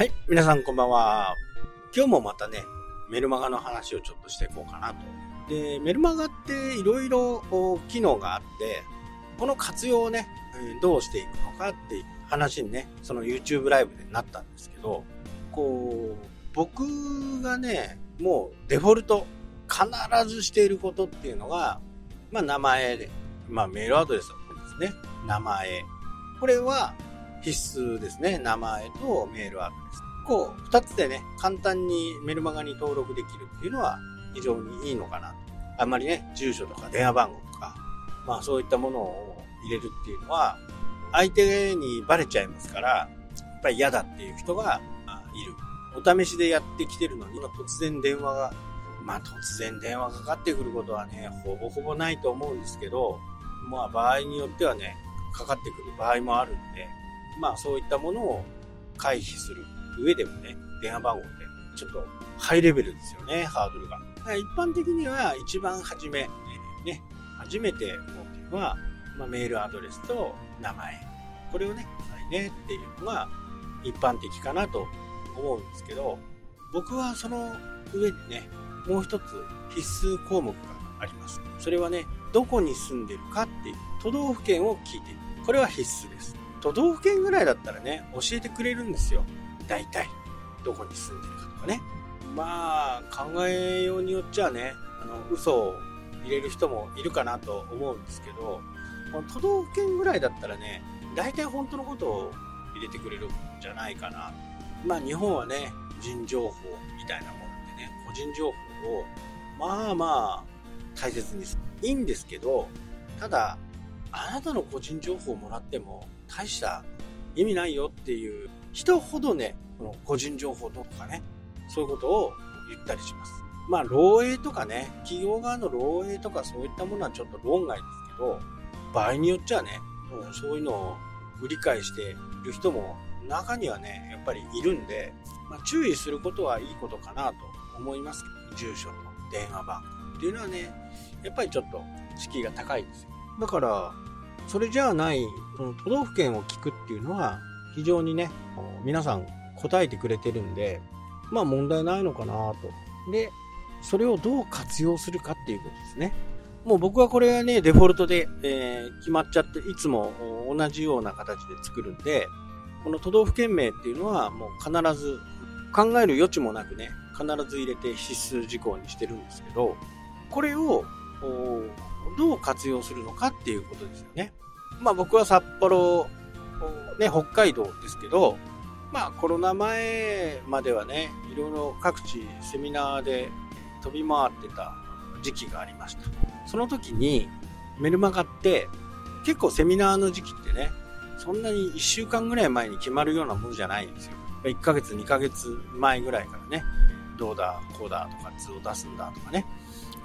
はい、皆さんこんばんは。今日もまたね、メルマガの話をちょっとしていこうかなと。で、メルマガっていろいろ機能があって、この活用をね、どうしていくのかっていう話にね、その YouTube ライブでなったんですけど、こう、僕がね、もうデフォルト、必ずしていることっていうのが、まあ名前で、まあメールアドレスだと思うんですね。名前。これは必須ですね。名前とメールアドレス。こう、二つでね、簡単にメルマガに登録できるっていうのは非常にいいのかな。あんまりね、住所とか電話番号とか、まあそういったものを入れるっていうのは、相手にバレちゃいますから、やっぱり嫌だっていう人がいる。お試しでやってきてるのに、今突然電話が、まあ突然電話かかってくることはね、ほぼほぼないと思うんですけど、まあ場合によってはね、かかってくる場合もあるんで、まあそういったものを回避する上でもね、電話番号ってちょっとハイレベルですよね、ハードルが。一般的には一番初め、ね、初めて思うっていうのは、まあ、メールアドレスと名前。これをね、はいねっていうのが一般的かなと思うんですけど、僕はその上にね、もう一つ必須項目があります。それはね、どこに住んでるかっていう都道府県を聞いている。これは必須です。都道府県ぐらいだったらね、教えてくれるんですよ。大体。どこに住んでるかとかね。まあ、考えようによっちゃね、あの、嘘を入れる人もいるかなと思うんですけど、この都道府県ぐらいだったらね、大体本当のことを入れてくれるんじゃないかな。まあ日本はね、個人情報みたいなものでね、個人情報を、まあまあ、大切にする。いいんですけど、ただ、あなたの個人情報をもらっても、大した意味ないよっていう人ほどね、この個人情報とかね、そういうことを言ったりします。まあ、漏洩とかね、企業側の漏洩とかそういったものはちょっと論外ですけど、場合によっちゃね、そういうのを売り買いしている人も中にはね、やっぱりいるんで、まあ、注意することはいいことかなと思いますけど、住所と電話番号っていうのはね、やっぱりちょっと敷居が高いんですよ。だから、それじゃない、その都道府県を聞くっていうのは、非常にね、皆さん答えてくれてるんで、まあ問題ないのかなと。で、それをどう活用するかっていうことですね。もう僕はこれがね、デフォルトで、えー、決まっちゃって、いつも同じような形で作るんで、この都道府県名っていうのはもう必ず考える余地もなくね、必ず入れて必須事項にしてるんですけど、これをどう活用するのかっていうことですよね。まあ僕は札幌、ね、北海道ですけど、まあコロナ前まではね、いろいろ各地セミナーで飛び回ってた時期がありました。その時にメルマガって結構セミナーの時期ってね、そんなに1週間ぐらい前に決まるようなものじゃないんですよ。1ヶ月2ヶ月前ぐらいからね、どうだ、こうだとか図を出すんだとかね、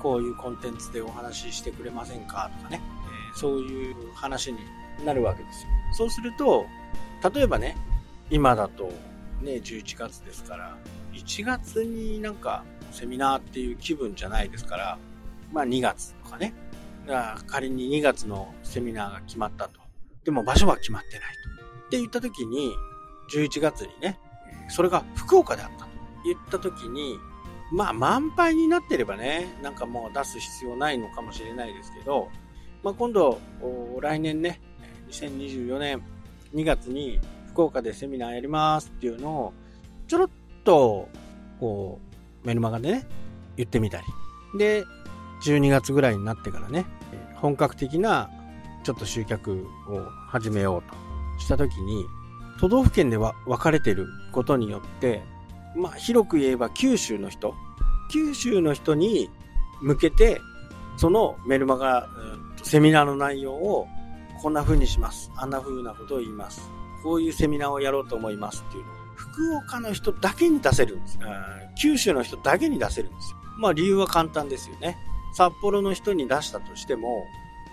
こういうコンテンツでお話ししてくれませんかとかね、えー、そういう話になるわけですよ。そうすると、例えばね、今だとね、11月ですから、1月になんかセミナーっていう気分じゃないですから、まあ2月とかね、仮に2月のセミナーが決まったと。でも場所は決まってないと。って言った時に、11月にね、それが福岡であったと言った時に、まあ満杯になってればね、なんかもう出す必要ないのかもしれないですけど、まあ今度、来年ね、2024年2月に福岡でセミナーやりますっていうのを、ちょろっと、こう、メルマガでね、言ってみたり。で、12月ぐらいになってからね、本格的なちょっと集客を始めようとした時に、都道府県では分かれてることによって、まあ広く言えば九州の人、九州の人に向けて、そのメルマガ、セミナーの内容をこんな風にします。あんな風なことを言います。こういうセミナーをやろうと思いますっていう福岡の人だけに出せるんです。九州の人だけに出せるんですよ。まあ理由は簡単ですよね。札幌の人に出したとしても、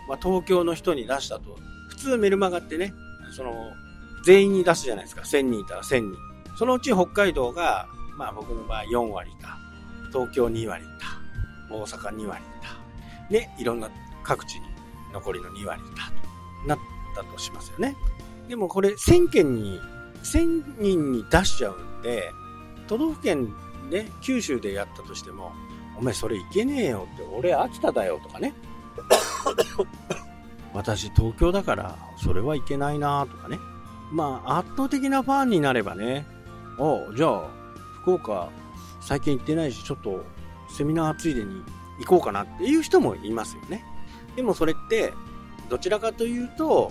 まあ、東京の人に出したと。普通メルマガってね、その、全員に出すじゃないですか。1000人いたら1000人。そのうち北海道が、まあ僕の場合4割いた。東京2割いた。大阪2割いた。で、いろんな各地に残りの2割いたとなったとしますよね。でもこれ1000件に、1000人に出しちゃうで、都道府県ね、九州でやったとしても、お前それいけねえよって、俺秋田だよとかね。私東京だからそれはいけないなとかね。まあ圧倒的なファンになればね、おじゃあ福岡最近行ってないしちょっとセミナーついでに行こうかなっていう人もいますよね。でもそれってどちらかというと、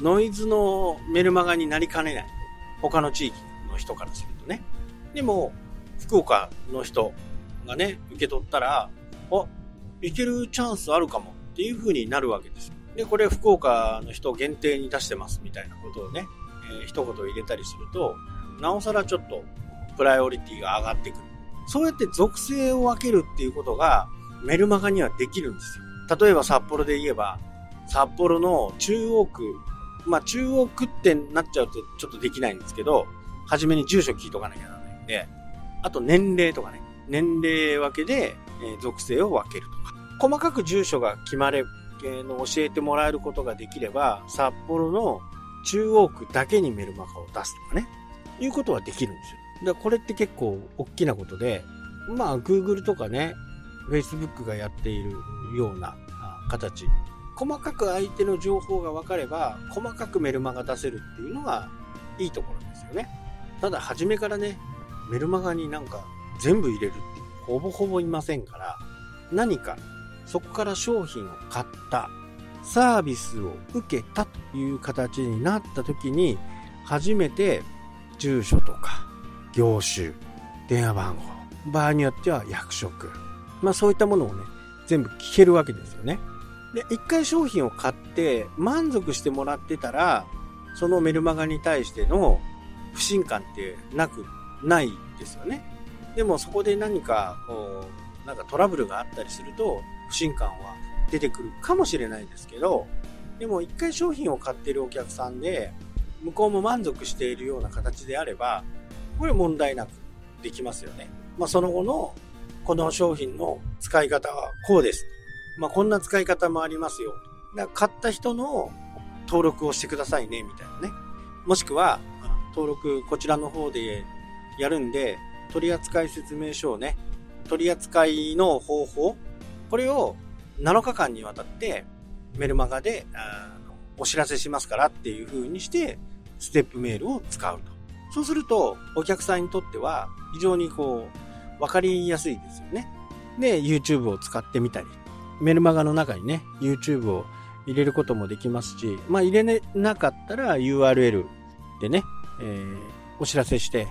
ノイズのメルマガになりかねない。他の地域の人からするとね。でも、福岡の人がね、受け取ったら、あ、いけるチャンスあるかもっていう風になるわけです。で、これ福岡の人限定に出してますみたいなことをね、えー、一言入れたりすると、なおさらちょっとプライオリティが上がってくる。そうやって属性を分けるっていうことがメルマガにはできるんですよ。例えば札幌で言えば、札幌の中央区、まあ中央区ってなっちゃうとちょっとできないんですけど、初めに住所聞いとかなきゃならないんで、あと年齢とかね、年齢分けで、え属性を分けるとか。細かく住所が決まれ、えの教えてもらえることができれば、札幌の中央区だけにメルマガを出すとかね、いうことはできるんですよ。だからこれって結構大きなことで、まあ Google とかね、Facebook がやっているような形。細かく相手の情報が分かれば、細かくメルマガ出せるっていうのがいいところですよね。ただ初めからね、メルマガになんか全部入れるってほぼほぼいませんから、何かそこから商品を買った、サービスを受けたという形になった時に、初めて住所とか業種、電話番号、場合によっては役職、まあそういったものをね、全部聞けるわけですよね。で、一回商品を買って満足してもらってたら、そのメルマガに対しての不信感ってなく、ないですよね。でもそこで何か、こう、なんかトラブルがあったりすると、不信感は出てくるかもしれないですけど、でも一回商品を買ってるお客さんで、向こうも満足しているような形であれば、これ問題なくできますよね。まあその後の、この商品の使い方はこうです。まあこんな使い方もありますよ。だから買った人の登録をしてくださいね、みたいなね。もしくは、登録こちらの方でやるんで、取扱説明書をね、取扱の方法、これを7日間にわたってメルマガでお知らせしますからっていう風にして、ステップメールを使うと。そうすると、お客さんにとっては非常にこう、わかりやすいですよね。で、YouTube を使ってみたり、メルマガの中にね、YouTube を入れることもできますし、まあ入れなかったら URL でね、えー、お知らせして、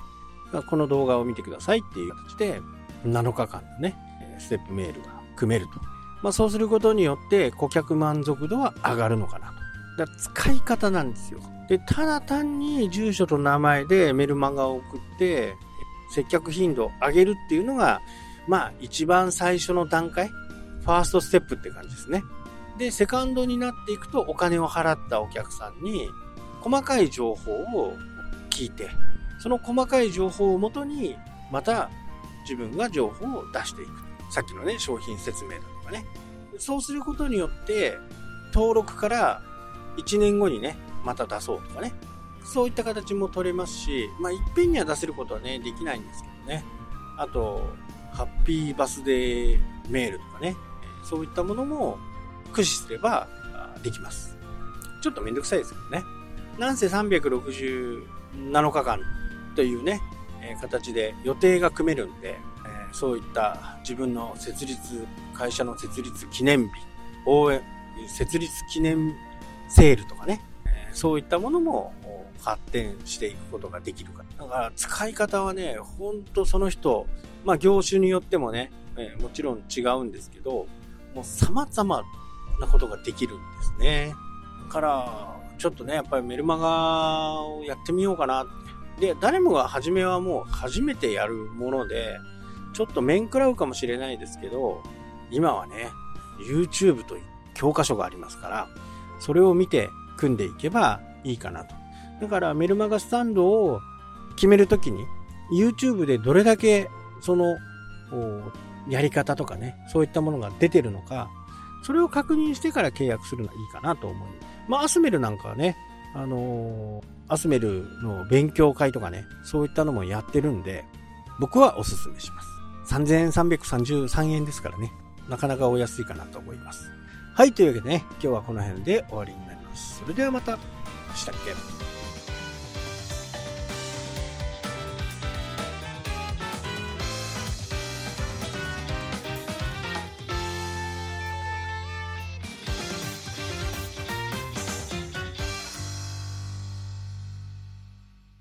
この動画を見てくださいっていう形で、7日間のね、ステップメールが組めると。まあ、そうすることによって顧客満足度は上がるのかなと。だ使い方なんですよ。で、ただ単に住所と名前でメルマガを送って、接客頻度を上げるっていうのが、まあ一番最初の段階、ファーストステップって感じですね。で、セカンドになっていくとお金を払ったお客さんに細かい情報を聞いて、その細かい情報をもとに、また自分が情報を出していく。さっきのね、商品説明だとかね。そうすることによって、登録から1年後にね、また出そうとかね。そういった形も取れますし、まあ、いっぺんには出せることはね、できないんですけどね。あと、ハッピーバスデーメールとかね。そういったものも駆使すればできます。ちょっとめんどくさいですけどね。なんせ367日間というね、え形で予定が組めるんで、えそういった自分の設立、会社の設立記念日、応援、設立記念セールとかね、そういったものも発展していくことができるか。だから使い方はね、ほんとその人、まあ業種によってもね、えもちろん違うんですけど、もう様々なことができるんですね。だから、ちょっとね、やっぱりメルマガをやってみようかなってで、誰もが初めはもう初めてやるもので、ちょっと面食らうかもしれないですけど、今はね、YouTube という教科書がありますから、それを見て組んでいけばいいかなと。だからメルマガスタンドを決めるときに、YouTube でどれだけその、やり方とかね、そういったものが出てるのか、それを確認してから契約するのがいいかなと思います。まあ、アスメルなんかはね、あのー、アスメルの勉強会とかね、そういったのもやってるんで、僕はおすすめします。3333円ですからね、なかなかお安いかなと思います。はい、というわけでね、今日はこの辺で終わりになります。それではまた、したっけ？